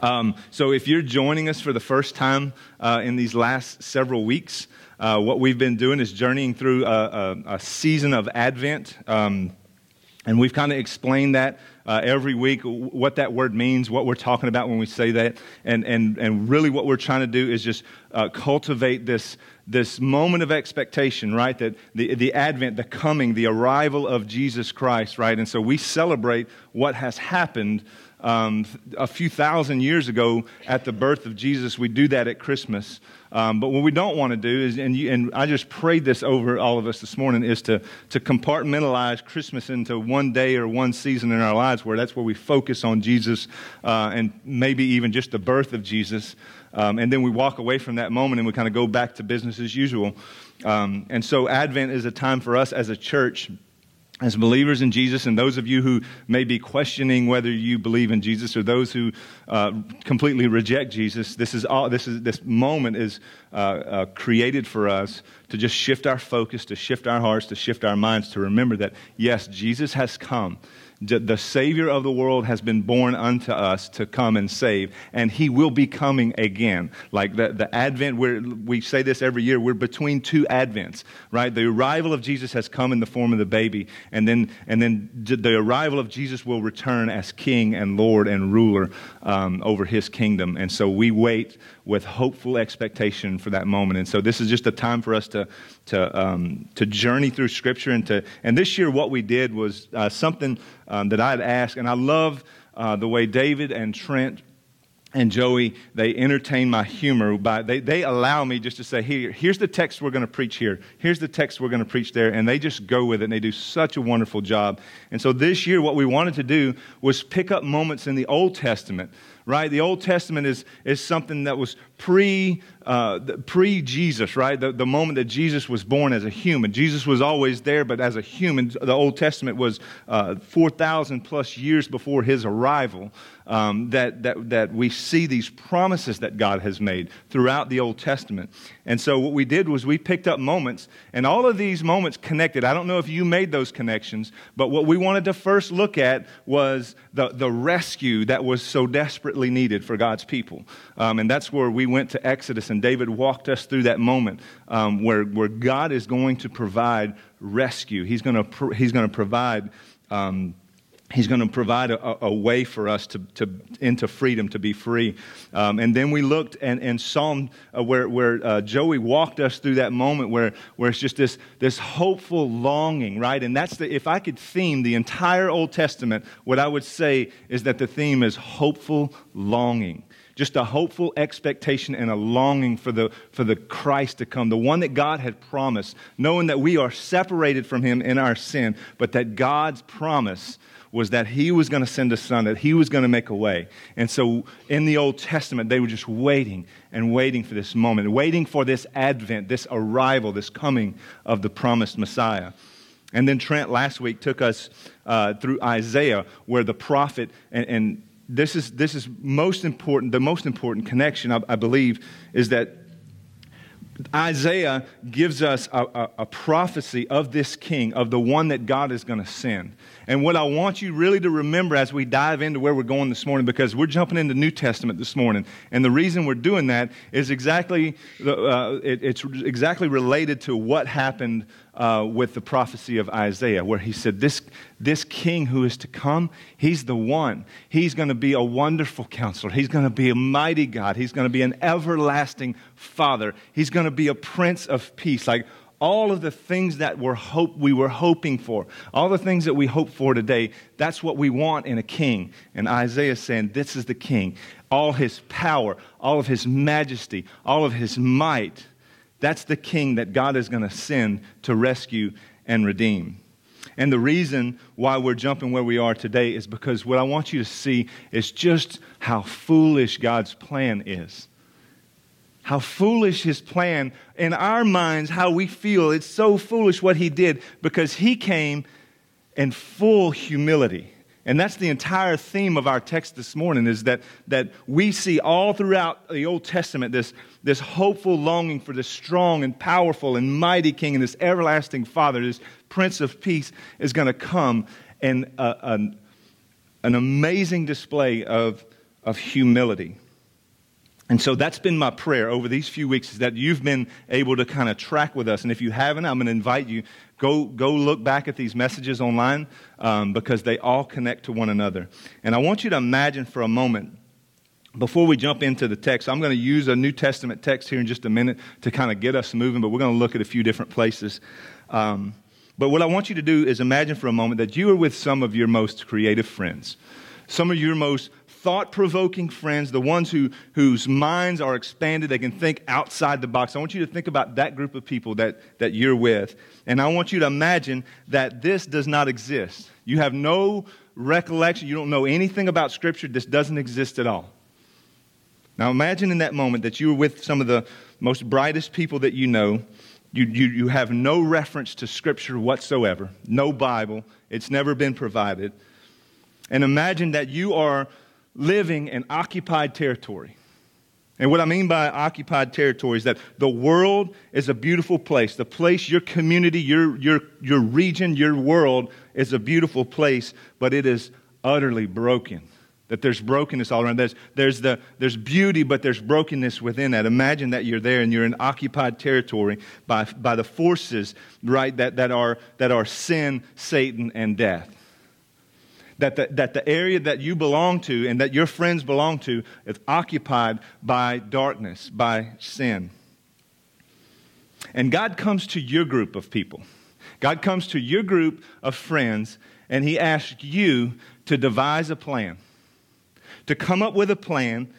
Um, so, if you're joining us for the first time uh, in these last several weeks, uh, what we've been doing is journeying through a, a, a season of Advent. Um, and we've kind of explained that uh, every week, what that word means, what we're talking about when we say that. And, and, and really, what we're trying to do is just uh, cultivate this, this moment of expectation, right? That the, the advent, the coming, the arrival of Jesus Christ, right? And so we celebrate what has happened um, a few thousand years ago at the birth of Jesus. We do that at Christmas. Um, but what we don't want to do is, and, you, and, I just prayed this over all of us this morning, is to, to compartmentalize Christmas into one day or one season in our lives where that's where we focus on Jesus uh, and maybe even just the birth of Jesus. Um, and then we walk away from that moment and we kind of go back to business as usual. Um, and so Advent is a time for us as a church as believers in Jesus, and those of you who may be questioning whether you believe in Jesus, or those who uh, completely reject Jesus, this is all. This is this moment is uh, uh, created for us to just shift our focus, to shift our hearts, to shift our minds, to remember that yes, Jesus has come the Savior of the world has been born unto us to come and save, and He will be coming again. Like the, the Advent, we we say this every year, we're between two Advents, right? The arrival of Jesus has come in the form of the baby, and then, and then the arrival of Jesus will return as King and Lord and ruler um, over His kingdom. And so we wait with hopeful expectation for that moment. And so this is just a time for us to, to, um, to journey through Scripture. And, to, and this year, what we did was uh, something um, that I'd asked, and I love uh, the way David and Trent and Joey, they entertain my humor by they, they allow me just to say, Here, here's the text we're going to preach here. Here's the text we're going to preach there. And they just go with it and they do such a wonderful job. And so this year, what we wanted to do was pick up moments in the Old Testament right? The Old Testament is, is something that was pre, uh, pre Jesus, right? The, the moment that Jesus was born as a human. Jesus was always there, but as a human, the Old Testament was uh, 4,000 plus years before his arrival um, that, that, that we see these promises that God has made throughout the Old Testament. And so what we did was we picked up moments, and all of these moments connected. I don't know if you made those connections, but what we wanted to first look at was the, the rescue that was so desperately needed for God's people. Um, and that's where we went to Exodus, and David walked us through that moment um, where, where God is going to provide rescue. He's going to, he's going to provide. Um, He's going to provide a, a, way for us to, to, into freedom, to be free. Um, and then we looked and, and Psalm, uh, where, where uh, Joey walked us through that moment where, where it's just this, this hopeful longing, right? And that's the, if I could theme the entire Old Testament, what I would say is that the theme is hopeful longing just a hopeful expectation and a longing for the, for the Christ to come, the one that God had promised, knowing that we are separated from Him in our sin, but that God's promise was that he was going to send a son, that he was going to make a way. And so in the Old Testament, they were just waiting and waiting for this moment, waiting for this advent, this arrival, this coming of the promised Messiah. And then Trent last week took us uh, through Isaiah, where the prophet, and, and, this, is, this is most important, the most important connection, I, I believe, is that Isaiah gives us a, a, a, prophecy of this king, of the one that God is going to send. And what I want you really to remember as we dive into where we're going this morning, because we're jumping into New Testament this morning, and the reason we're doing that is exactly uh, it, it's exactly related to what happened uh, with the prophecy of Isaiah, where he said, "This this king who is to come, he's the one. He's going to be a wonderful counselor. He's going to be a mighty God. He's going to be an everlasting Father. He's going to be a Prince of Peace." Like all of the things that we're hope, we were hoping for, all the things that we hope for today, that's what we want in a king. And Isaiah is saying, This is the king. All his power, all of his majesty, all of his might. That's the king that God is going to send to rescue and redeem. And the reason why we're jumping where we are today is because what I want you to see is just how foolish God's plan is how foolish his plan in our minds how we feel it's so foolish what he did because he came in full humility and that's the entire theme of our text this morning is that, that we see all throughout the old testament this, this hopeful longing for this strong and powerful and mighty king and this everlasting father this prince of peace is going to come and uh, an, an amazing display of of humility. And so that's been my prayer over these few weeks is that you've been able to kind of track with us. And if you haven't, I'm going to invite you, go, go look back at these messages online um, because they all connect to one another. And I want you to imagine for a moment, before we jump into the text, I'm going to use a New Testament text here in just a minute to kind of get us moving, but we're going to look at a few different places. Um, but what I want you to do is imagine for a moment that you are with some of your most creative friends, some of your most thought provoking friends, the ones who, whose minds are expanded, they can think outside the box. I want you to think about that group of people that, that you're with. And I want you to imagine that this does not exist. You have no recollection, you don't know anything about Scripture, this doesn't exist at all. Now imagine in that moment that you were with some of the most brightest people that you know. You, you, you have no reference to Scripture whatsoever, no Bible, it's never been provided. And imagine that you are living in occupied territory. And what I mean by occupied territory is that the world is a beautiful place. The place, your community, your, your, your region, your world is a beautiful place, but it is utterly broken. That there's brokenness all around. There's, there's, the, there's beauty, but there's brokenness within that. Imagine that you're there and you're in occupied territory by, by the forces, right, that, that, are, that are sin, Satan, and death that the, that the area that you belong to and that your friends belong to is occupied by darkness, by sin. And God comes to your group of people. God comes to your group of friends and He asks you to devise a plan, to come up with a plan.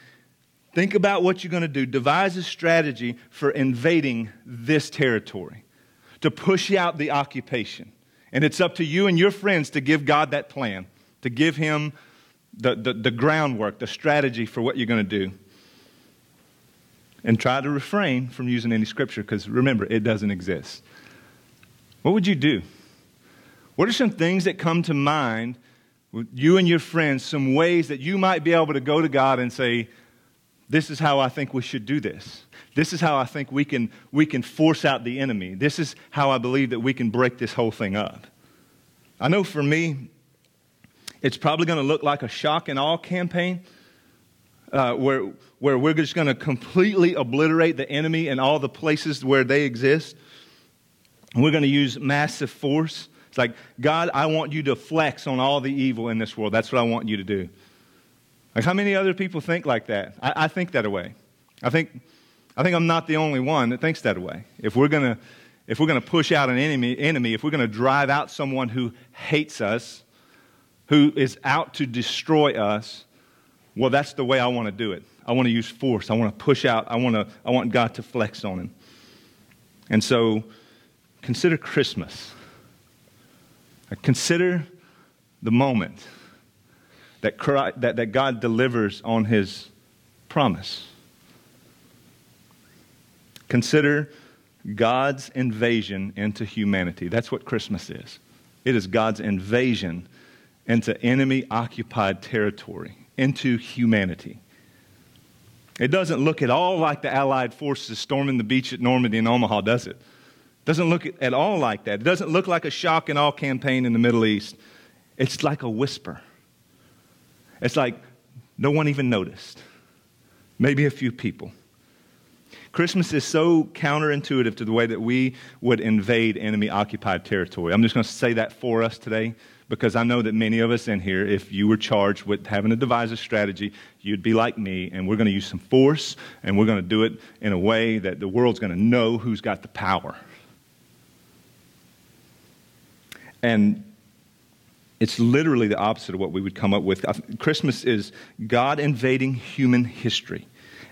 Think about what you're going to do. Devise a strategy for invading this territory, to push out the occupation. And it's up to you and your friends to give God that plan to give him the, the, the groundwork, the strategy for what you're going to do. And try to refrain from using any scripture because remember, it doesn't exist. What would you do? What are some things that come to mind with you and your friends, some ways that you might be able to go to God and say, This is how I think we should do this. This is how I think we can, we can force out the enemy. This is how I believe that we can break this whole thing up. I know for me, it's probably going to look like a shock and awe campaign uh, where, where we're just going to completely obliterate the enemy and all the places where they exist. We're going to use massive force. It's like, God, I want you to flex on all the evil in this world. That's what I want you to do. Like, how many other people think like that? I, I think that way. I think, I think I'm not the only one that thinks that way. If we're going to if we're going to push out an enemy, enemy, if we're going to drive out someone who hates us, who is out to destroy us, well, that's the way I want to do it. I want to use force. I want to push out. I want, to, I want God to flex on him. And so consider Christmas. Uh, consider the moment that, Christ, that, that God delivers on his promise. Consider God's invasion into humanity. That's what Christmas is. It is God's invasion into enemy occupied territory, into humanity. It doesn't look at all like the Allied forces storming the beach at Normandy and Omaha, does it? It doesn't look at all like that. It doesn't look like a shock and awe campaign in the Middle East. It's like a whisper. It's like no one even noticed. Maybe a few people. Christmas is so counterintuitive to the way that we would invade enemy occupied territory. I'm just going to say that for us today because I know that many of us in here, if you were charged with having to devise a strategy, you'd be like me, and we're going to use some force, and we're going to do it in a way that the world's going to know who's got the power. And it's literally the opposite of what we would come up with. Christmas is God invading human history.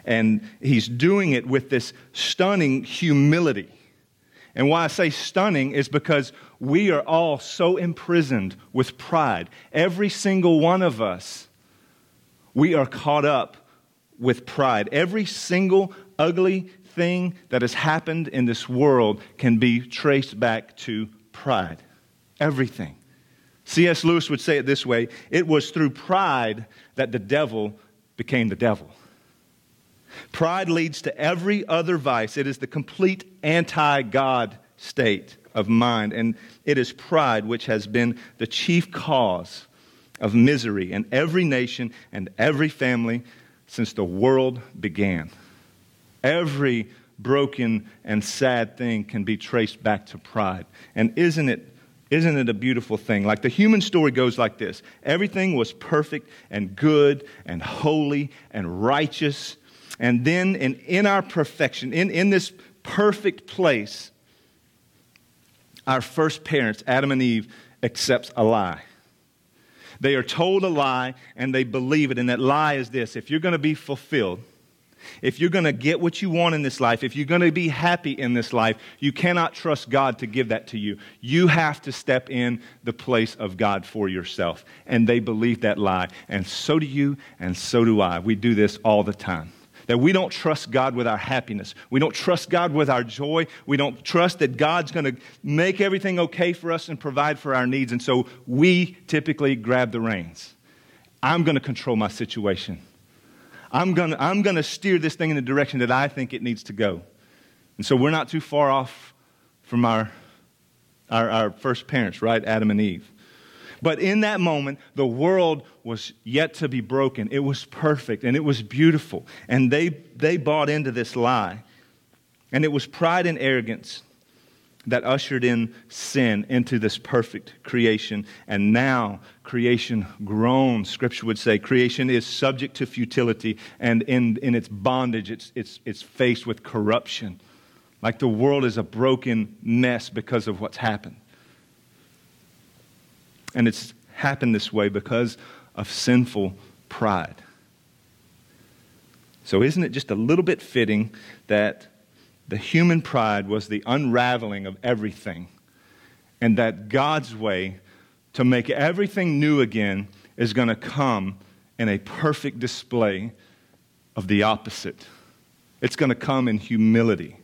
And he's doing it with this stunning humility. And why I say stunning is because we are all so imprisoned with pride. Every single one of us, we are caught up with pride. Every single ugly thing that has happened in this world can be traced back to pride. Everything. C.S. Lewis would say it this way it was through pride that the devil became the devil. Pride leads to every other vice. It is the complete anti God state of mind. And it is pride which has been the chief cause of misery in every nation and every family since the world began. Every broken and sad thing can be traced back to pride. And isn't it isn't it a beautiful thing? Like the human story goes like this everything was perfect and good and holy and righteous. And then in, in our perfection, in, in this perfect place, our first parents, Adam and Eve, accepts a lie. They are told a lie and they believe it. And that lie is this if you're going to be fulfilled, if you're going to get what you want in this life, if you're going to be happy in this life, you cannot trust God to give that to you. You have to step in the place of God for yourself. And they believe that lie. And so do you, and so do I. We do this all the time. That we don't trust God with our happiness. We don't trust God with our joy. We don't trust that God's going to make everything okay for us and provide for our needs. And so we typically grab the reins. I'm going to control my situation. I'm going to I'm going to steer this thing in the direction that I think it needs to go. And so we're not too far off from our, our, our first parents, right? Adam and Eve. But in that moment, the world was yet to be broken. It was perfect and it was beautiful. And they, they bought into this lie. And it was pride and arrogance that ushered in sin into this perfect creation. And now creation groans. Scripture would say creation is subject to futility, and in, in its bondage, it's, it's, it's faced with corruption. Like the world is a broken mess because of what's happened. And it's happened this way because of sinful pride. So, isn't it just a little bit fitting that the human pride was the unraveling of everything, and that God's way to make everything new again is going to come in a perfect display of the opposite. It's going to come in humility.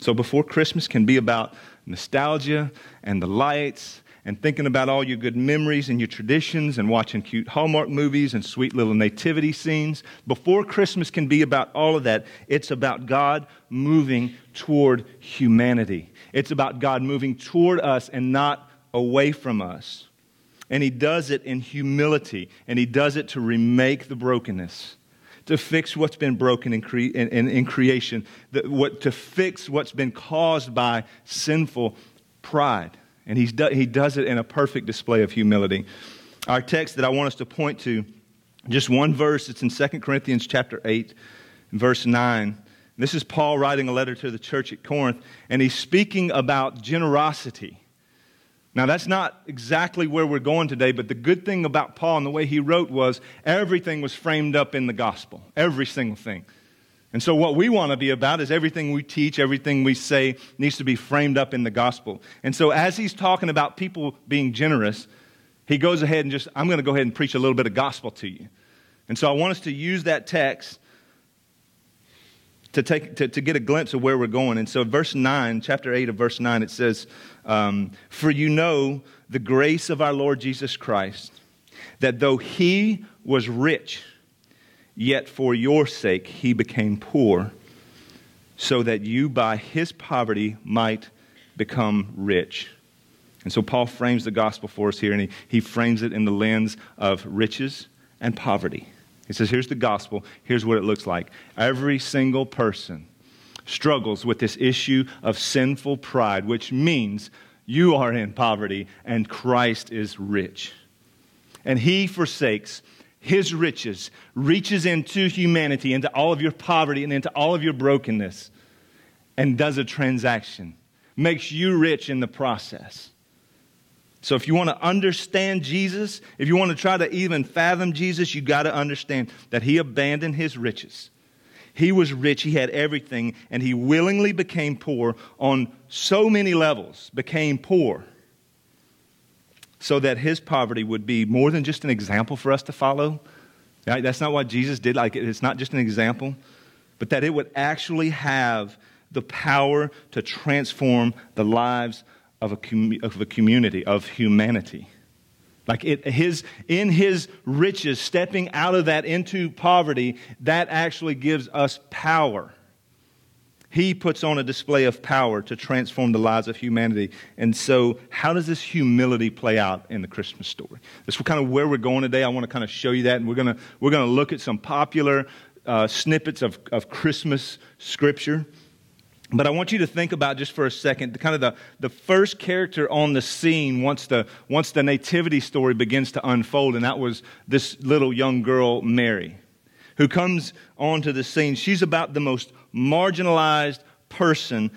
So, before Christmas can be about nostalgia and the lights and thinking about all your good memories and your traditions and watching cute Hallmark movies and sweet little nativity scenes. Before Christmas can be about all of that, it's about God moving toward humanity. It's about God moving toward us and not away from us. And He does it in humility, and He does it to remake the brokenness to fix what's been broken in, cre- in, in, in creation, the, what, to fix what's been caused by sinful pride. And he's do, he does it in a perfect display of humility. Our text that I want us to point to, just one verse, it's in 2 Corinthians chapter 8, verse 9. This is Paul writing a letter to the church at Corinth, and he's speaking about generosity. Now, that's not exactly where we're going today, but the good thing about Paul and the way he wrote was everything was framed up in the gospel, every single thing. And so, what we want to be about is everything we teach, everything we say needs to be framed up in the gospel. And so, as he's talking about people being generous, he goes ahead and just, I'm going to go ahead and preach a little bit of gospel to you. And so, I want us to use that text to, take, to, to get a glimpse of where we're going. And so, verse 9, chapter 8 of verse 9, it says, um, For you know the grace of our Lord Jesus Christ, that though he was rich, yet for your sake he became poor, so that you by his poverty might become rich. And so Paul frames the gospel for us here, and he, he frames it in the lens of riches and poverty. He says, Here's the gospel, here's what it looks like. Every single person struggles with this issue of sinful pride, which means you are in poverty and Christ is rich. And he forsakes his riches, reaches into humanity, into all of your poverty and into all of your brokenness, and does a transaction, makes you rich in the process. So, if you want to understand Jesus, if you want to try to even fathom Jesus, you got to understand that he abandoned his riches. He was rich, he had everything, and he willingly became poor on so many levels, became poor, so that his poverty would be more than just an example for us to follow. Right? That's not what Jesus did. Like, it's not just an example, but that it would actually have the power to transform the lives of a, com- of a community, of humanity. Like it, his, in his riches, stepping out of that into poverty, that actually gives us power. He puts on a display of power to transform the lives of humanity. And so, how does this humility play out in the Christmas story? That's kind of where we're going today. I want to kind of show you that. And we're going to, we're going to look at some popular uh, snippets of, of Christmas scripture. But I want you to think about just for a second the kind of the, the first character on the scene once the, once the nativity story begins to unfold, and that was this little young girl, Mary, who comes onto the scene. She's about the most marginalized person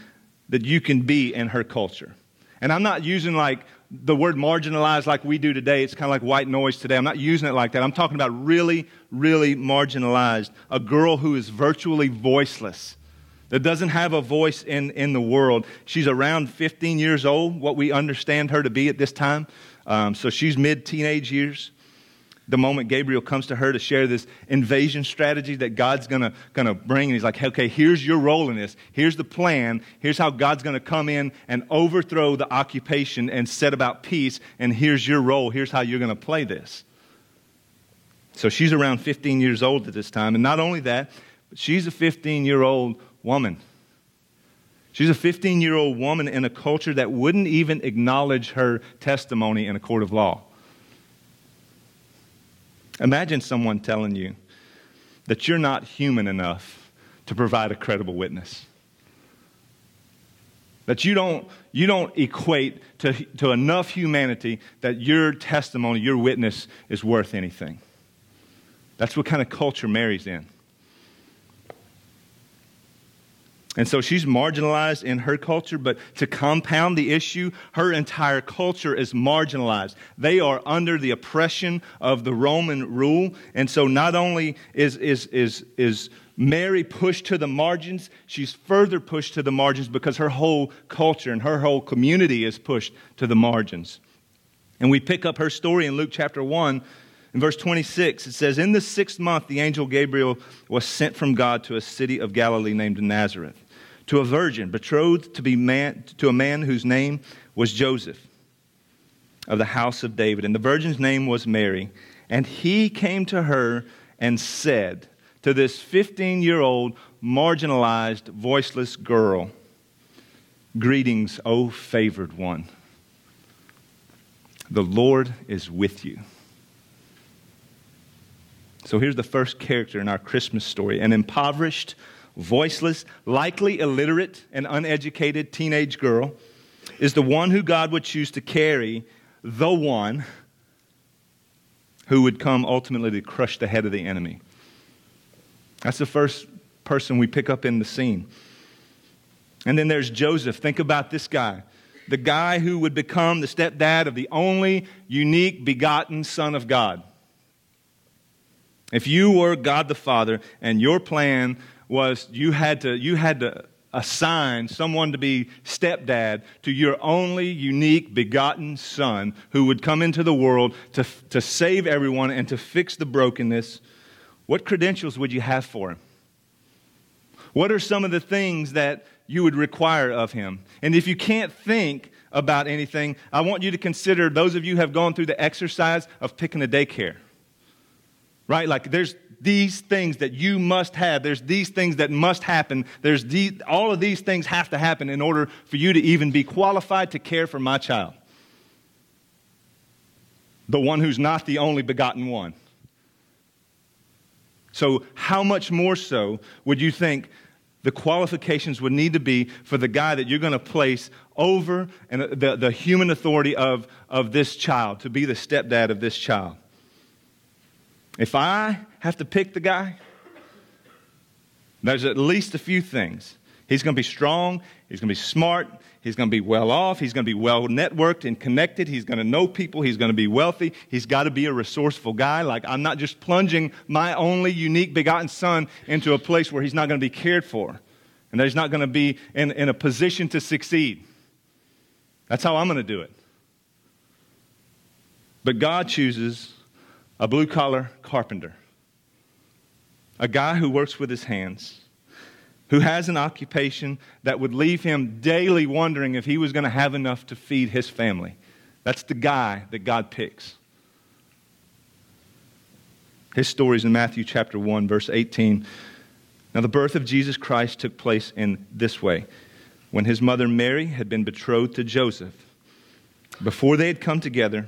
that you can be in her culture. And I'm not using like the word marginalized like we do today. It's kind of like white noise today. I'm not using it like that. I'm talking about really, really marginalized. A girl who is virtually voiceless that doesn't have a voice in, in the world. She's around 15 years old, what we understand her to be at this time. Um, so she's mid teenage years. The moment Gabriel comes to her to share this invasion strategy that God's gonna, gonna bring, and he's like, okay, here's your role in this. Here's the plan. Here's how God's gonna come in and overthrow the occupation and set about peace. And here's your role. Here's how you're gonna play this. So she's around 15 years old at this time. And not only that, but she's a 15 year old woman. She's a 15 year old woman in a culture that wouldn't even acknowledge her testimony in a court of law. Imagine someone telling you that you're not human enough to provide a credible witness. That you don't, you don't equate to, to enough humanity that your testimony, your witness is worth anything. That's what kind of culture Mary's in. And so she's marginalized in her culture, but to compound the issue, her entire culture is marginalized. They are under the oppression of the Roman rule. And so not only is, is, is, is Mary pushed to the margins, she's further pushed to the margins because her whole culture and her whole community is pushed to the margins. And we pick up her story in Luke chapter 1. In verse 26, it says, In the sixth month, the angel Gabriel was sent from God to a city of Galilee named Nazareth to a virgin betrothed to, be man, to a man whose name was Joseph of the house of David. And the virgin's name was Mary. And he came to her and said to this 15 year old, marginalized, voiceless girl, Greetings, O favored one. The Lord is with you. So here's the first character in our Christmas story an impoverished, voiceless, likely illiterate, and uneducated teenage girl is the one who God would choose to carry the one who would come ultimately to crush the head of the enemy. That's the first person we pick up in the scene. And then there's Joseph. Think about this guy the guy who would become the stepdad of the only unique begotten Son of God. If you were God the Father and your plan was you had to, you had to assign someone to be stepdad to your only unique begotten son who would come into the world to, to save everyone and to fix the brokenness, what credentials would you have for him? What are some of the things that you would require of him? And if you can't think about anything, I want you to consider those of you have gone through the exercise of picking a daycare. Right? Like there's these things that you must have. There's these things that must happen. There's these, all of these things have to happen in order for you to even be qualified to care for my child. The one who's not the only begotten one. So, how much more so would you think the qualifications would need to be for the guy that you're going to place over and the, the human authority of, of this child, to be the stepdad of this child? If I have to pick the guy, there's at least a few things. He's going to be strong, he's going to be smart, he's going to be well off, he's going to be well networked and connected, he's going to know people, he's going to be wealthy, he's got to be a resourceful guy. Like, I'm not just plunging my only unique begotten son into a place where he's not going to be cared for and that he's not going to be in, in a position to succeed. That's how I'm going to do it. But God chooses a blue collar carpenter a guy who works with his hands, who has an occupation that would leave him daily wondering if he was going to have enough to feed his family. That's the guy that God picks. His story is in Matthew chapter 1, verse 18. Now, Now, the birth of Jesus Christ took place in this way. When his mother Mary had been betrothed to Joseph, before they had come together,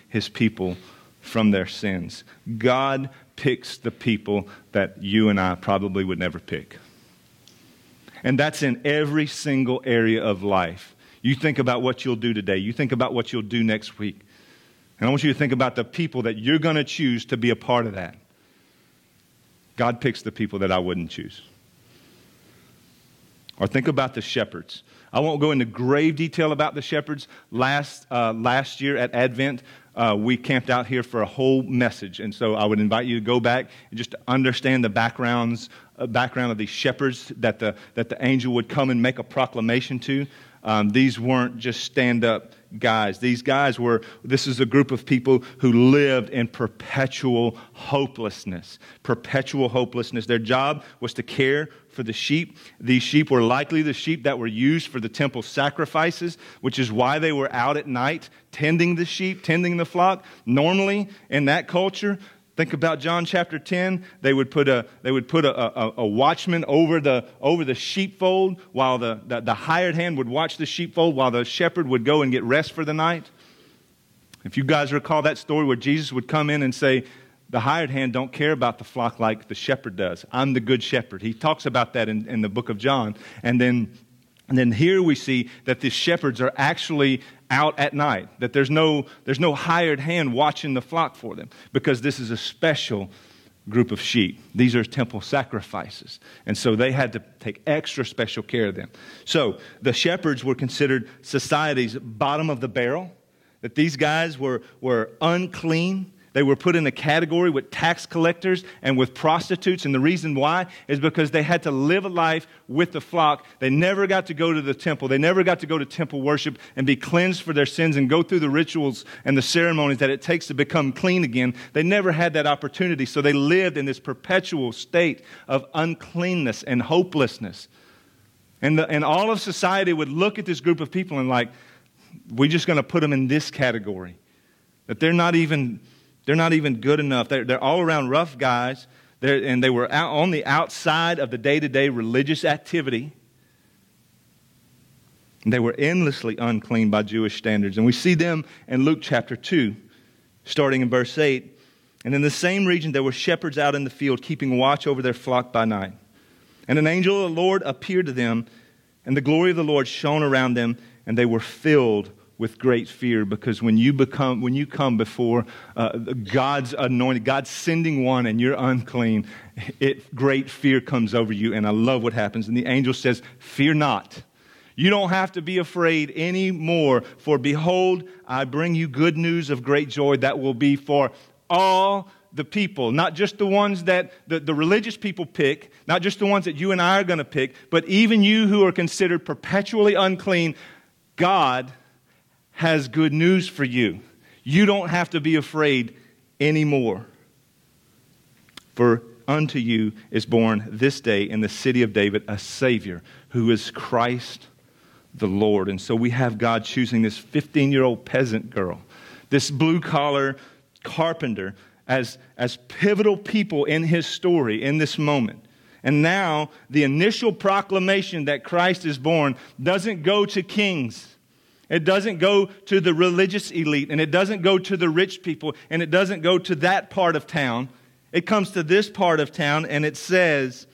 his people from their sins. God picks the people that you and I probably would never pick. And that's in every single area of life. You think about what you'll do today. You think about what you'll do next week. And I want you to think about the people that you're going to choose to be a part of that. God picks the people that I wouldn't choose. Or think about the shepherds. I won't go into grave detail about the shepherds. Last, uh, last year at Advent, uh, we camped out here for a whole message. And so I would invite you to go back and just understand the backgrounds, uh, background of these shepherds that the, that the angel would come and make a proclamation to. Um, these weren't just stand up guys. These guys were, this is a group of people who lived in perpetual hopelessness. Perpetual hopelessness. Their job was to care for the sheep. These sheep were likely the sheep that were used for the temple sacrifices, which is why they were out at night tending the sheep, tending the flock. Normally, in that culture, Think about John chapter 10. They would put a, they would put a, a, a watchman over the, over the sheepfold while the, the, the hired hand would watch the sheepfold while the shepherd would go and get rest for the night. If you guys recall that story where Jesus would come in and say, the hired hand don't care about the flock like the shepherd does. I'm the good shepherd. He talks about that in, in the book of John. And then, and then here we see that the shepherds are actually out at night, that there's no, there's no hired hand watching the flock for them, because this is a special group of sheep. These are temple sacrifices. And so they had to take extra special care of them. So the shepherds were considered society's bottom of the barrel, that these guys were, were unclean they were put in a category with tax collectors and with prostitutes. And the reason why is because they had to live a life with the flock. They never got to go to the temple. They never got to go to temple worship and be cleansed for their sins and go through the rituals and the ceremonies that it takes to become clean again. They never had that opportunity. So they lived in this perpetual state of uncleanness and hopelessness. And, the, and all of society would look at this group of people and, like, we're just going to put them in this category. That they're not even they're not even good enough. They're, they're all around rough guys, they're, and they were out on the outside of the day to day religious activity. They were endlessly unclean by Jewish standards. And we see them in Luke chapter 2, starting in verse 8. And in the same region, there were shepherds out in the field, keeping watch over their flock by night. And an angel of the Lord appeared to them, and the glory of the Lord shone around them, and they were filled with great fear because when you become when you come before uh, god's anointed god's sending one and you're unclean it great fear comes over you. And i love what happens. And the angel says fear not. You don't have to be afraid anymore. For behold i bring you good news of great joy that will be for all the people, not just the ones that the, the religious people pick, not just the ones that you and I are going to pick, but even you who are considered perpetually unclean, God has good news for you. You don't have to be afraid anymore. For unto you is born this day in the city of David a Savior who is Christ the Lord. And so we have God choosing this 15 year old peasant girl, this blue collar carpenter, as, as pivotal people in his story in this moment. And now the initial proclamation that Christ is born doesn't go to kings. It doesn't go to the religious elite, and it doesn't go to the rich people, and it doesn't go to that part of town. It comes to this part of town, and it says,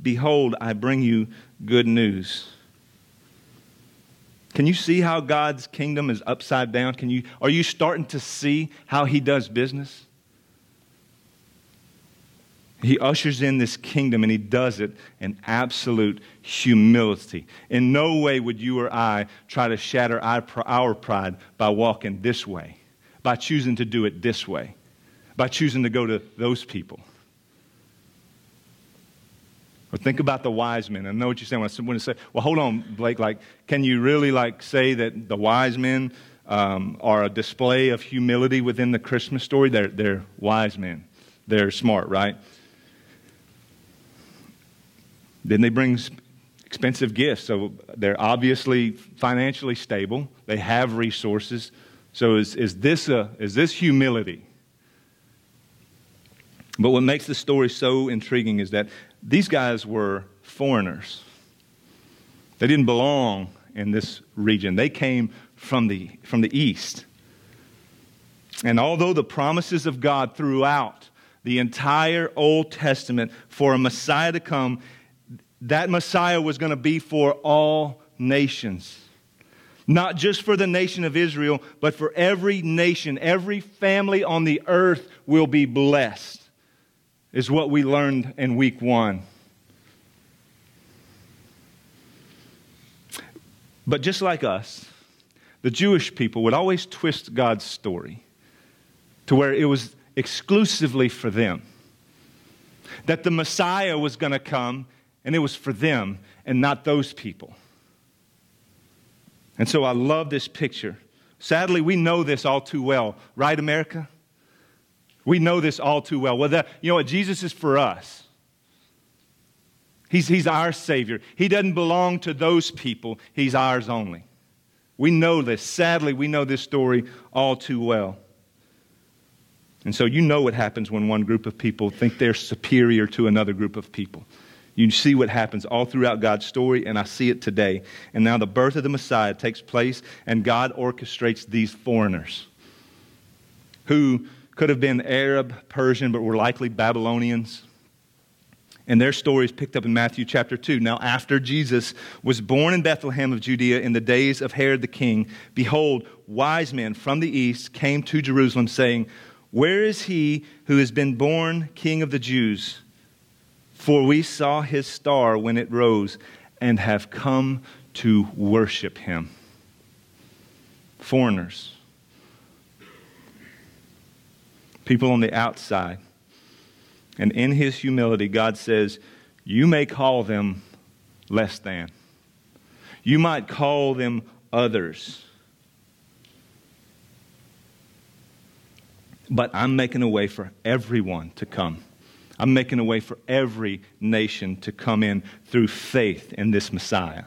Behold, I bring you good news. Can you see how God's kingdom is upside down? Can you, are you starting to see how he does business? He ushers in this kingdom and he does it in absolute humility. In no way would you or I try to shatter our pride by walking this way, by choosing to do it this way, by choosing to go to those people. Or think about the wise men. I know what you're saying when I, say, well, hold on, Blake. Like, can you really like say that the wise men um, are a display of humility within the Christmas story? They're, they're wise men. They're smart, right? Then they bring expensive gifts. So they're obviously financially stable. They have resources. So is, is, this, a, is this humility? But what makes the story so intriguing is that these guys were foreigners. They didn't belong in this region. They came from the, from the east. And although the promises of God throughout the entire Old Testament for a Messiah to come, that Messiah was going to be for all nations. Not just for the nation of Israel, but for every nation. Every family on the earth will be blessed is what we learned in week one. But just like us, the Jewish people would always twist God's story to where it was exclusively for them. That the Messiah was going to come and it was for them and not those people. And so I love this picture. Sadly, we know this all too well, right, America? We know this all too well. Well, that, you know what? Jesus is for us. He's, he's our Savior. He doesn't belong to those people, He's ours only. We know this. Sadly, we know this story all too well. And so you know what happens when one group of people think they're superior to another group of people. You see what happens all throughout God's story, and I see it today. And now the birth of the Messiah takes place, and God orchestrates these foreigners who could have been Arab, Persian, but were likely Babylonians. And their story is picked up in Matthew chapter 2. Now, after Jesus was born in Bethlehem of Judea in the days of Herod the king, behold, wise men from the east came to Jerusalem, saying, Where is he who has been born king of the Jews? For we saw his star when it rose and have come to worship him. Foreigners people on the outside. And in his humility, God says, You may call them less than. You might call them others. But I'm making a way for everyone to come. I'm making a way for every nation to come in through faith in this Messiah.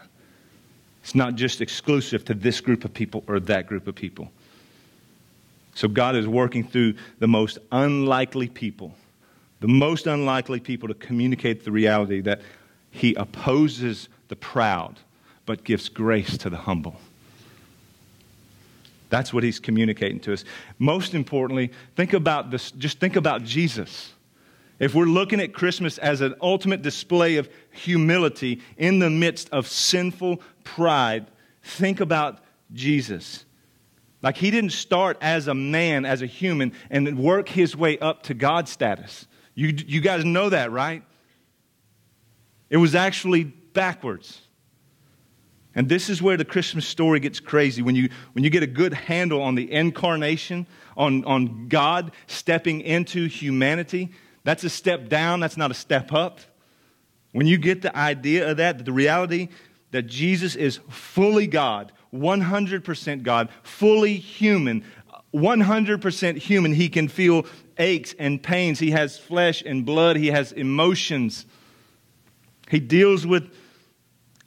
It's not just exclusive to this group of people or that group of people. So God is working through the most unlikely people, the most unlikely people to communicate the reality that He opposes the proud, but gives grace to the humble. That's what He's communicating to us. Most importantly, think about this, just think about Jesus. If we're looking at Christmas as an ultimate display of humility in the midst of sinful pride, think about Jesus. Like he didn't start as a man, as a human, and work his way up to God status. You, you guys know that, right? It was actually backwards. And this is where the Christmas story gets crazy. When you, when you get a good handle on the incarnation, on, on God stepping into humanity, that's a step down, that's not a step up. When you get the idea of that, the reality that Jesus is fully God, 100% God, fully human, 100% human. He can feel aches and pains. He has flesh and blood. He has emotions. He deals with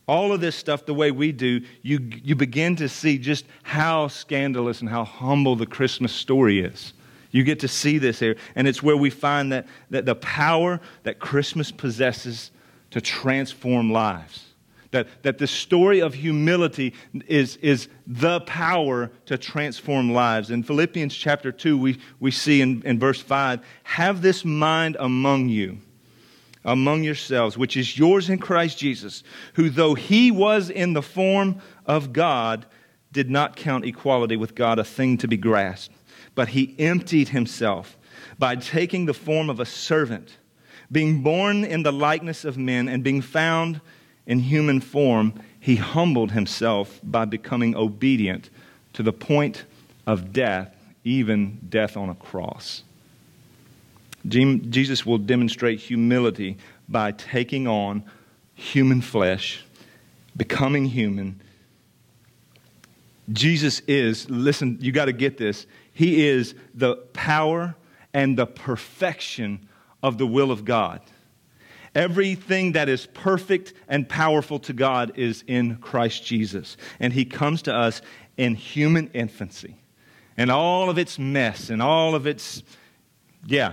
all of this stuff the way we do. You, you begin to see just how scandalous and how humble the Christmas story is. You get to see this here. And it's where we find that, that the power that Christmas possesses to transform lives. That, that the story of humility is, is the power to transform lives. In Philippians chapter 2, we, we see in, in verse 5 have this mind among you, among yourselves, which is yours in Christ Jesus, who, though he was in the form of God, did not count equality with God a thing to be grasped, but he emptied himself by taking the form of a servant, being born in the likeness of men, and being found in human form, he humbled himself by becoming obedient to the point of death, even death on a cross. Jesus will demonstrate humility by taking on human flesh, becoming human. Jesus is, listen, you got to get this. He is the power and the perfection of the will of God. Everything that is perfect and powerful to God is in Christ Jesus. And He comes to us in human infancy and all of its mess and all of its, yeah,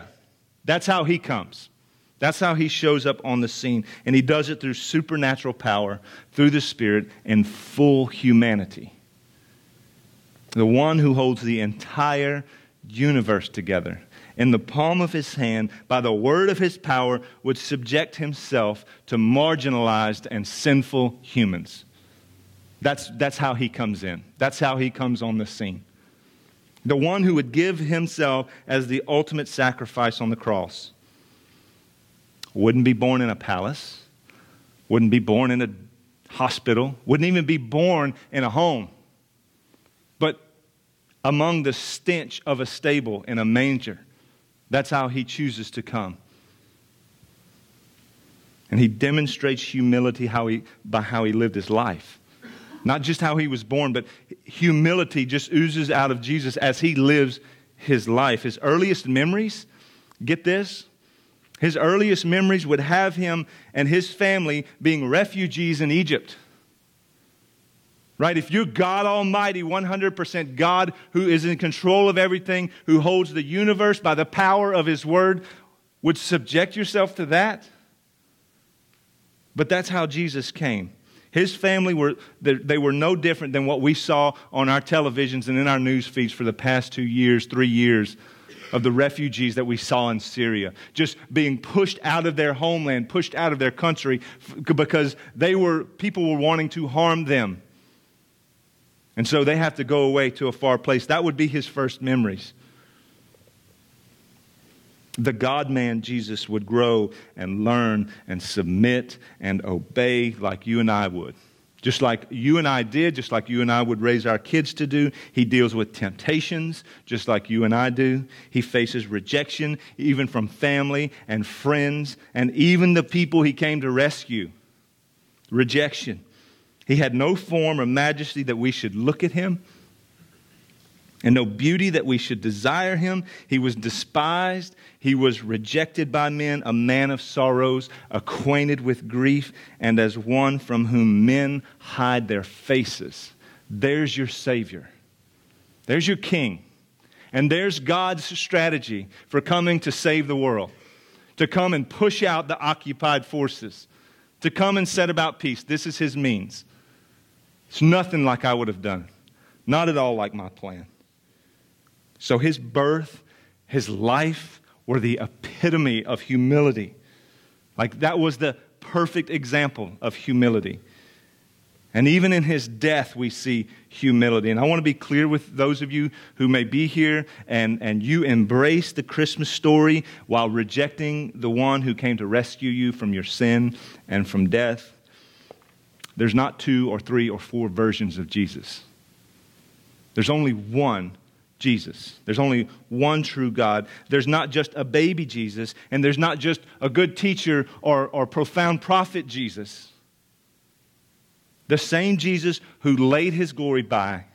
that's how He comes. That's how He shows up on the scene. And He does it through supernatural power, through the Spirit, and full humanity. The one who holds the entire universe together in the palm of his hand by the word of his power would subject himself to marginalized and sinful humans. That's, that's how he comes in. That's how he comes on the scene. The one who would give himself as the ultimate sacrifice on the cross wouldn't be born in a palace, wouldn't be born in a hospital, wouldn't even be born in a home, among the stench of a stable in a manger that's how he chooses to come. And he demonstrates humility how he, by how he lived his life. Not just how he was born, but humility just oozes out of Jesus as he lives his life. His earliest memories, get this, his earliest memories would have him and his family being refugees in Egypt. Right? If you're God Almighty, 100% God who is in control of everything, who holds the universe by the power of His Word, would subject yourself to that? But that's how Jesus came. His family were, they were no different than what we saw on our televisions and in our news feeds for the past two years, three years of the refugees that we saw in Syria, just being pushed out of their homeland, pushed out of their country because they were, people were wanting to harm them. And so they have to go away to a far place. That would be his first memories. The God man Jesus would grow and learn and submit and obey like you and I would. Just like you and I did, just like you and I would raise our kids to do. He deals with temptations, just like you and I do. He faces rejection, even from family and friends, and even the people he came to rescue. Rejection. He had no form or majesty that we should look at him, and no beauty that we should desire him. He was despised. He was rejected by men, a man of sorrows, acquainted with grief, and as one from whom men hide their faces. There's your Savior. There's your King. And there's God's strategy for coming to save the world, to come and push out the occupied forces, to come and set about peace. This is his means. It's nothing like I would have done, not at all like my plan. So his birth, his life were the epitome of humility. Like that was the perfect example of humility. And even in his death, we see humility. And I want to be clear with those of you who may be here and, and you embrace the Christmas story while rejecting the one who came to rescue you from your sin and from death. There's not two or three or four versions of Jesus. There's only one Jesus. There's only one true God. There's not just a baby Jesus, and there's not just a good teacher or, or profound prophet Jesus. The same Jesus who laid his glory by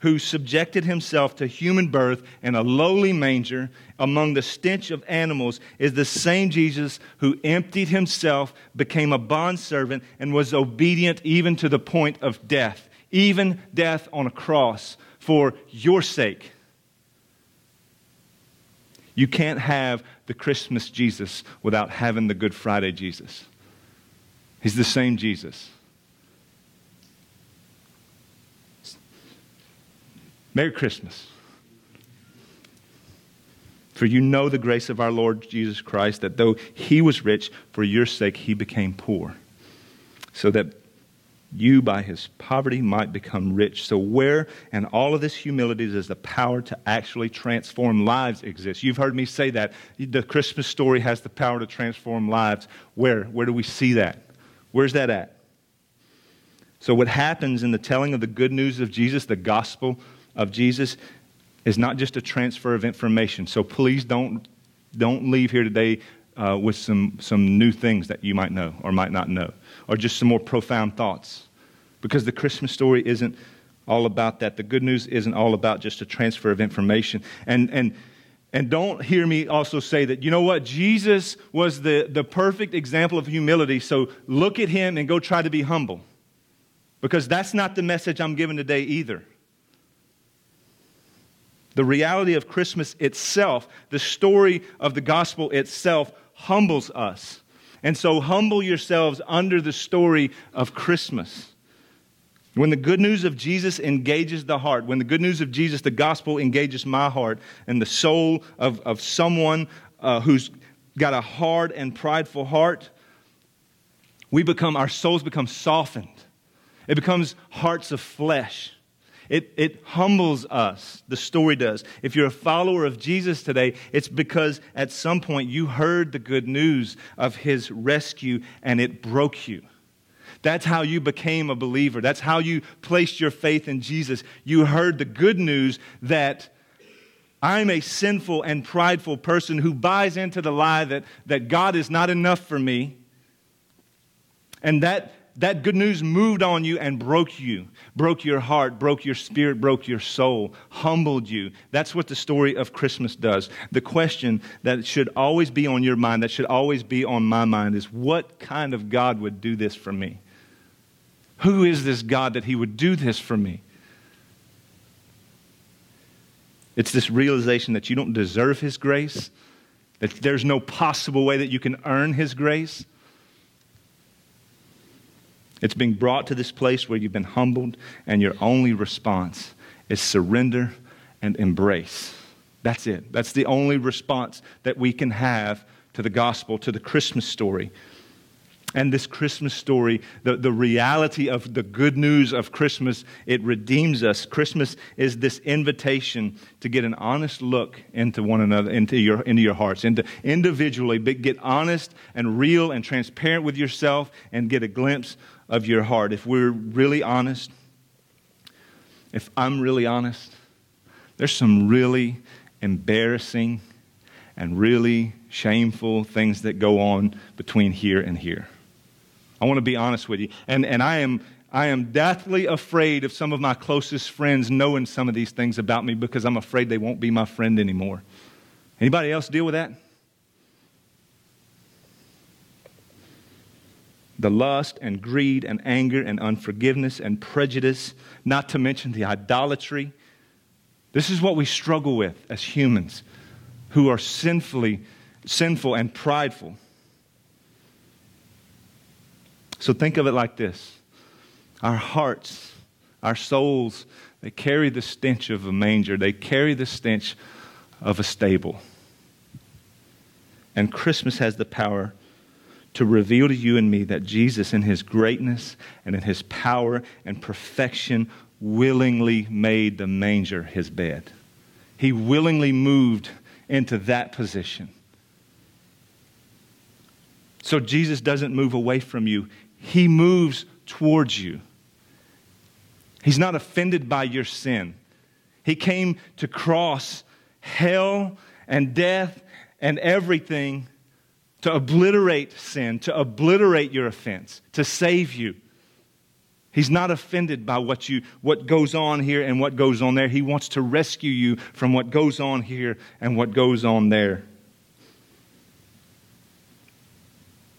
who subjected himself to human birth in a lowly manger among the stench of animals, is the same Jesus who emptied himself, became a bondservant, and was obedient even to the point of death, even death on a cross for your sake. You can't have the Christmas Jesus without having the Good Friday Jesus. He's the same Jesus. Merry Christmas. For you know the grace of our Lord Jesus Christ, that though he was rich, for your sake he became poor, so that you by his poverty might become rich. So, where and all of this humility does the power to actually transform lives exist? You've heard me say that. The Christmas story has the power to transform lives. Where? Where do we see that? Where's that at? So, what happens in the telling of the good news of Jesus, the gospel of Jesus is not just a transfer of information. So please don't, don't leave here today uh, with some, some new things that you might know or might not know, or just some more profound thoughts. Because the Christmas story isn't all about that. The good news isn't all about just a transfer of information. And, and, and don't hear me also say that, you know what, Jesus was the, the perfect example of humility, so look at him and go try to be humble. Because that's not the message I'm giving today either. The reality of Christmas itself, the story of the gospel itself, humbles us. And so humble yourselves under the story of Christmas. When the good news of Jesus engages the heart, when the good news of Jesus, the gospel, engages my heart and the soul of, of someone uh, who's got a hard and prideful heart, we become, our souls become softened. It becomes hearts of flesh. It, it humbles us, the story does. If you're a follower of Jesus today, it's because at some point you heard the good news of his rescue and it broke you. That's how you became a believer. That's how you placed your faith in Jesus. You heard the good news that I'm a sinful and prideful person who buys into the lie that, that God is not enough for me. And that, that good news moved on you and broke you, broke your heart, broke your spirit, broke your soul, humbled you. That's what the story of Christmas does. The question that should always be on your mind, that should always be on my mind, is what kind of God would do this for me? Who is this God that He would do this for me? It's this realization that you don't deserve His grace, that there's no possible way that you can earn His grace. It's being brought to this place where you've been humbled, and your only response is surrender and embrace. That's it. That's the only response that we can have to the gospel, to the Christmas story and this Christmas story, the, the reality of the good news of Christmas, it redeems us. Christmas is this invitation to get an honest look into one another, into your, into your hearts, into individually, but get honest and real and transparent with yourself and get a glimpse of your heart. If we're really honest, if I'm really honest, there's some really embarrassing and really shameful things that go on between here and here. I want to be honest with you. And, and I, am, I am deathly afraid of some of my closest friends knowing some of these things about me because I'm afraid they won't be my friend anymore. Anybody else deal with that? The lust and greed and anger and unforgiveness and prejudice, not to mention the idolatry. This is what we struggle with as humans who are sinfully sinful and prideful. So think of it like this our hearts, our souls, they carry the stench of a manger, they carry the stench of a stable. And Christmas has the power to reveal to you and me that Jesus, in his greatness and in his power and perfection, willingly made the manger his bed. He willingly moved into that position. So Jesus doesn't move away from you, he moves towards you. He's not offended by your sin. He came to cross hell and death and everything to obliterate sin, to obliterate your offense, to save you. He's not offended by what, you, what goes on here and what goes on there. He wants to rescue you from what goes on here and what goes on there.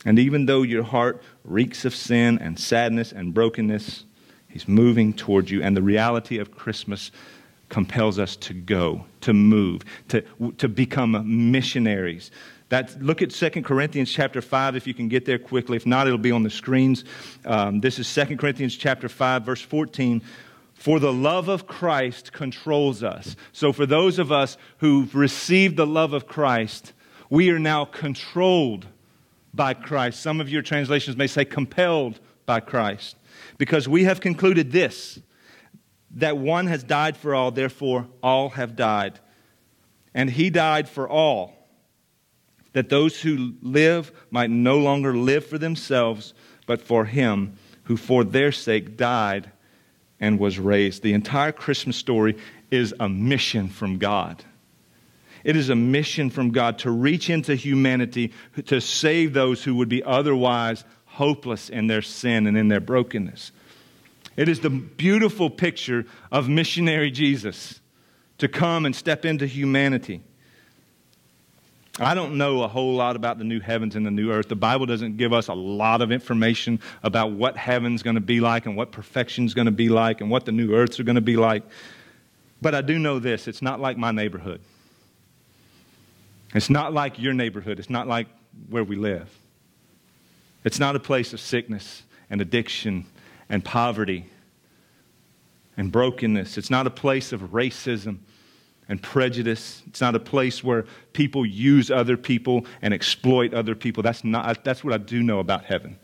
And even though your heart reeks of sin and sadness and brokenness, He's moving toward you. And the reality of Christmas compels us to go, to move, to, to become missionaries. That, look at 2 Corinthians chapter 5 if you can get there quickly. If not, it'll be on the screens. Um, this is 2 Corinthians chapter 5, verse 14. For the love of Christ controls us. So, for those of us who've received the love of Christ, we are now controlled by Christ. Some of your translations may say compelled by Christ. Because we have concluded this that one has died for all, therefore all have died. And he died for all, that those who live might no longer live for themselves, but for him who for their sake died and was raised. The entire Christmas story is a mission from God. It is a mission from God to reach into humanity to save those who would be otherwise hopeless in their sin and in their brokenness. It is the beautiful picture of missionary Jesus to come and step into humanity. I don't know a whole lot about the new heavens and the new earth. The Bible doesn't give us a lot of information about what heaven's going to be like and what perfection's going to be like and what the new earths are going to be like. But I do know this it's not like my neighborhood. It's not like your neighborhood. It's not like where we live. It's not a place of sickness and addiction and poverty and brokenness. It's not a place of racism and prejudice. It's not a place where people use other people and exploit other people. That's, not, that's what I do know about heaven.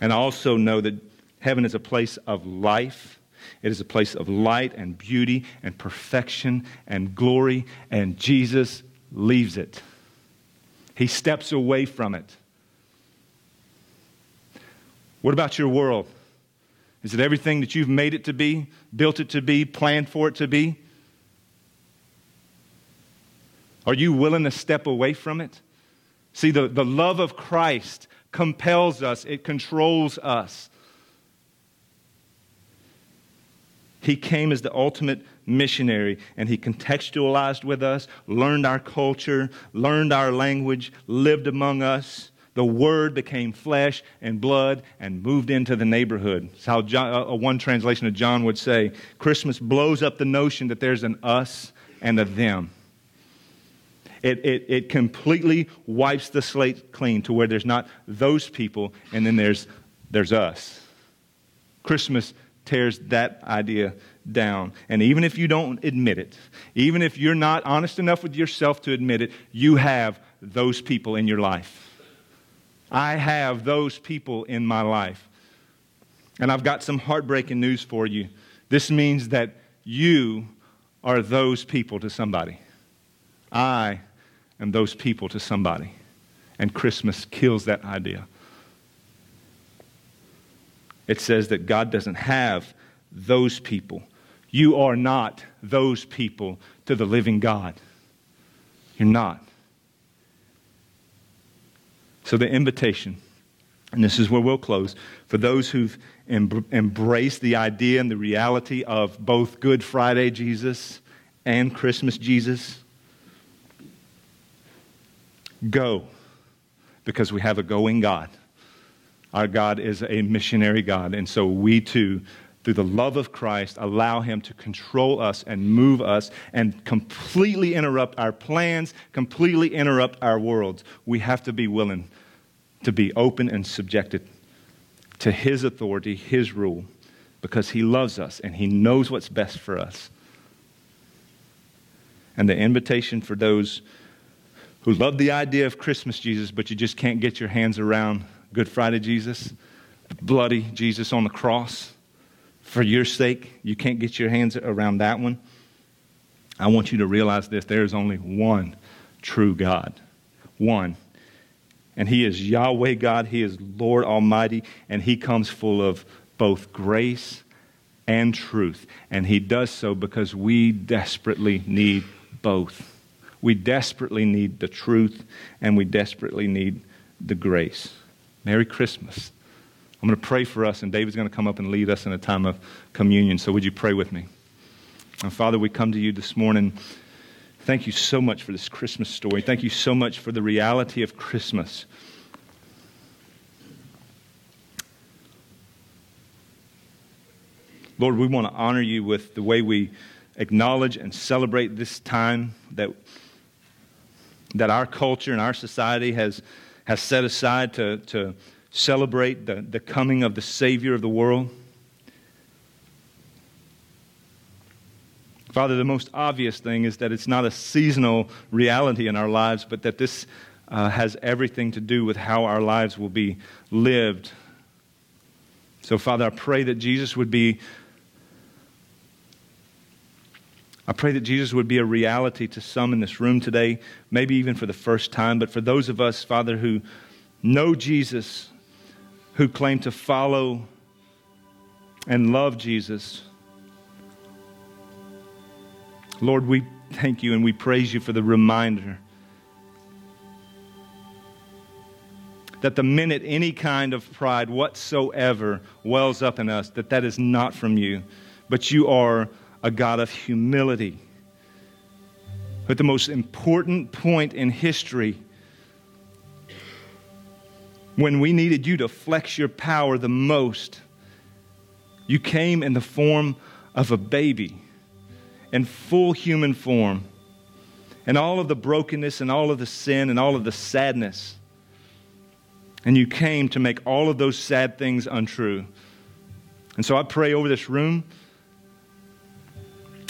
And I also know that heaven is a place of life. It is a place of light and beauty and perfection and glory, and Jesus leaves it. He steps away from it. What about your world? Is it everything that you've made it to be, built it to be, planned for it to be? Are you willing to step away from it? See, the, the love of Christ compels us, it controls us. He came as the ultimate missionary and he contextualized with us, learned our culture, learned our language, lived among us. The Word became flesh and blood and moved into the neighborhood. It's how John, uh, one translation of John would say Christmas blows up the notion that there's an us and a them. It, it, it completely wipes the slate clean to where there's not those people and then there's, there's us. Christmas tears that idea down. And even if you don't admit it, even if you're not honest enough with yourself to admit it, you have those people in your life. I have those people in my life. And I've got some heartbreaking news for you. This means that you are those people to somebody. I am those people to somebody. And Christmas kills that idea. It says that God doesn't have those people. You are not those people to the living God. You're not. So, the invitation, and this is where we'll close, for those who've em- embraced the idea and the reality of both Good Friday Jesus and Christmas Jesus, go because we have a going God. Our God is a missionary God, and so we too through the love of Christ, allow Him to control us and move us and completely interrupt our plans, completely interrupt our worlds. We have to be willing to be open and subjected to His authority, His rule, because He loves us and He knows what's best for us. And the invitation for those who love the idea of Christmas Jesus, but you just can't get your hands around Good Friday Jesus, bloody Jesus on the cross for your sake, you can't get your hands around that one. I want you to realize this there is only one true God. One. And He is Yahweh God, He is Lord Almighty, and He comes full of both grace and truth. And He does so because we desperately need both. We desperately need the truth, and we desperately need the grace. Merry Christmas. I'm going to pray for us, and David's going to come up and lead us in a time of communion. So, would you pray with me? And Father, we come to you this morning. Thank you so much for this Christmas story. Thank you so much for the reality of Christmas. Lord, we want to honor you with the way we acknowledge and celebrate this time that, that our culture and our society has, has set aside to, to celebrate the, the coming of the Savior of the world. Father, the most obvious thing is that it's not a seasonal reality in our lives, but that this uh, has everything to do with how our lives will be lived. So, Father, I pray that Jesus would be. I pray that Jesus would be a reality to some in this room today, maybe even for the first time. But for those of us, Father, who know Jesus, who claim to follow and love Jesus. Lord, we thank you and we praise you for the reminder that the minute any kind of pride whatsoever wells up in us, that that is not from you, but you are a God of humility. At the most important point in history, when we needed you to flex your power the most, you came in the form of a baby, in full human form, and all of the brokenness and all of the sin and all of the sadness and you came to make all of those sad things untrue. And so I pray over this room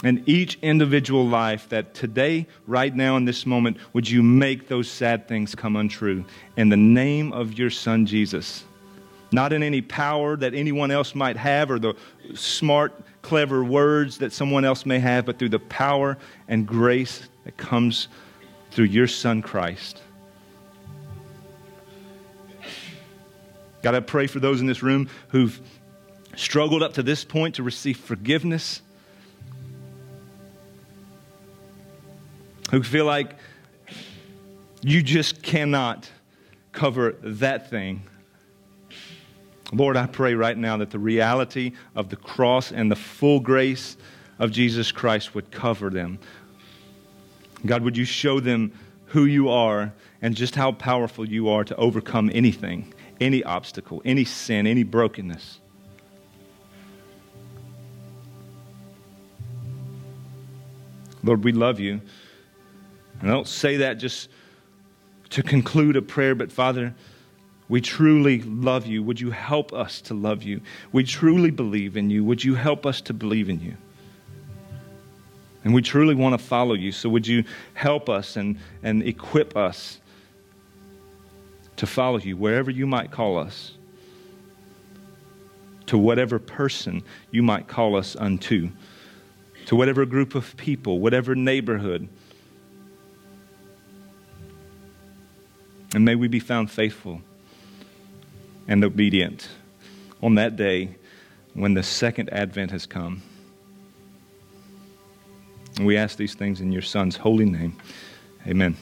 and each individual life that today, right now, in this moment, would you make those sad things come untrue in the name of your Son, Jesus. Not in any power that anyone else might have or the smart, clever words that someone else may have, but through the power and grace that comes through your Son, Christ. God, I pray for those in this room who've struggled up to this point to receive forgiveness, who feel like you just cannot cover that thing. Lord, I pray right now that the reality of the cross and the full grace of Jesus Christ would cover them. God, would you show them who you are and just how powerful you are to overcome anything? any obstacle, any sin, any brokenness. Lord, we love you. And I don't say that just to conclude a prayer, but Father, we truly love you. Would you help us to love you? We truly believe in you. Would you help us to believe in you? And we truly want to follow you. So would you help us and, and equip us to follow you wherever you might call us, to whatever person you might call us unto, to whatever group of people, whatever neighborhood. And may we be found faithful and obedient on that day when the second advent has come. And we ask these things in your Son's holy name. Amen.